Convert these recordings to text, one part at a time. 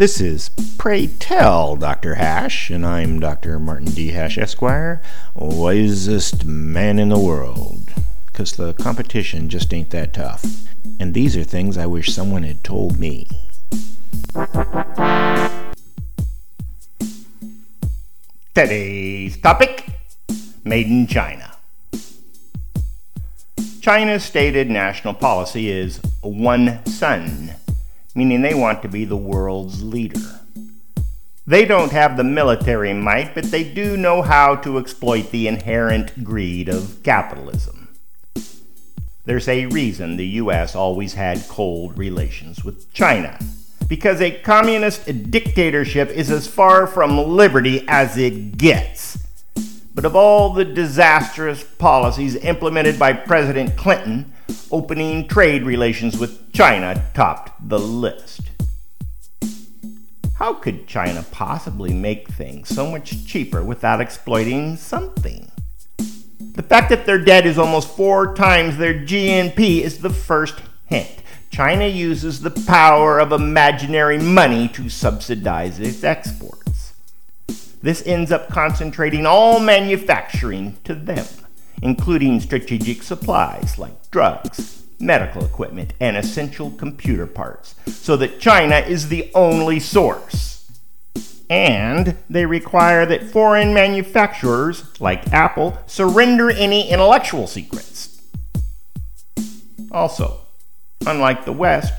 This is Pray Tell Dr. Hash, and I'm Dr. Martin D. Hash, Esquire, wisest man in the world. Because the competition just ain't that tough. And these are things I wish someone had told me. Today's topic Made in China. China's stated national policy is one sun, meaning they want to be the world's leader. They don't have the military might, but they do know how to exploit the inherent greed of capitalism. There's a reason the US always had cold relations with China because a communist dictatorship is as far from liberty as it gets. But of all the disastrous policies implemented by President Clinton, opening trade relations with China topped the list. How could China possibly make things so much cheaper without exploiting something? The fact that their debt is almost four times their GNP is the first hint. China uses the power of imaginary money to subsidize its exports. This ends up concentrating all manufacturing to them, including strategic supplies like drugs, medical equipment, and essential computer parts, so that China is the only source. And they require that foreign manufacturers, like Apple, surrender any intellectual secrets. Also, Unlike the West,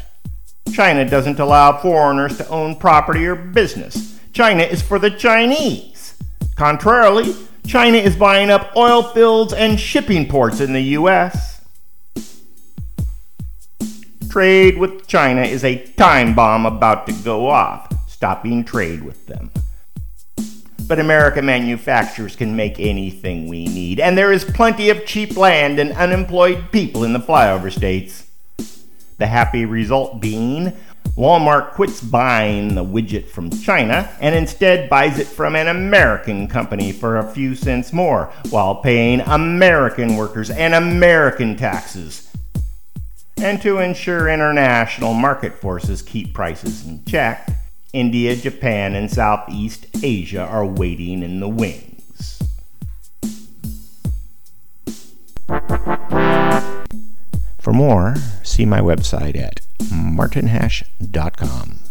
China doesn't allow foreigners to own property or business. China is for the Chinese. Contrarily, China is buying up oil fields and shipping ports in the U.S. Trade with China is a time bomb about to go off, stopping trade with them. But American manufacturers can make anything we need, and there is plenty of cheap land and unemployed people in the flyover states. The happy result being Walmart quits buying the widget from China and instead buys it from an American company for a few cents more while paying American workers and American taxes. And to ensure international market forces keep prices in check, India, Japan, and Southeast Asia are waiting in the wings. For more, see my website at martinhash.com.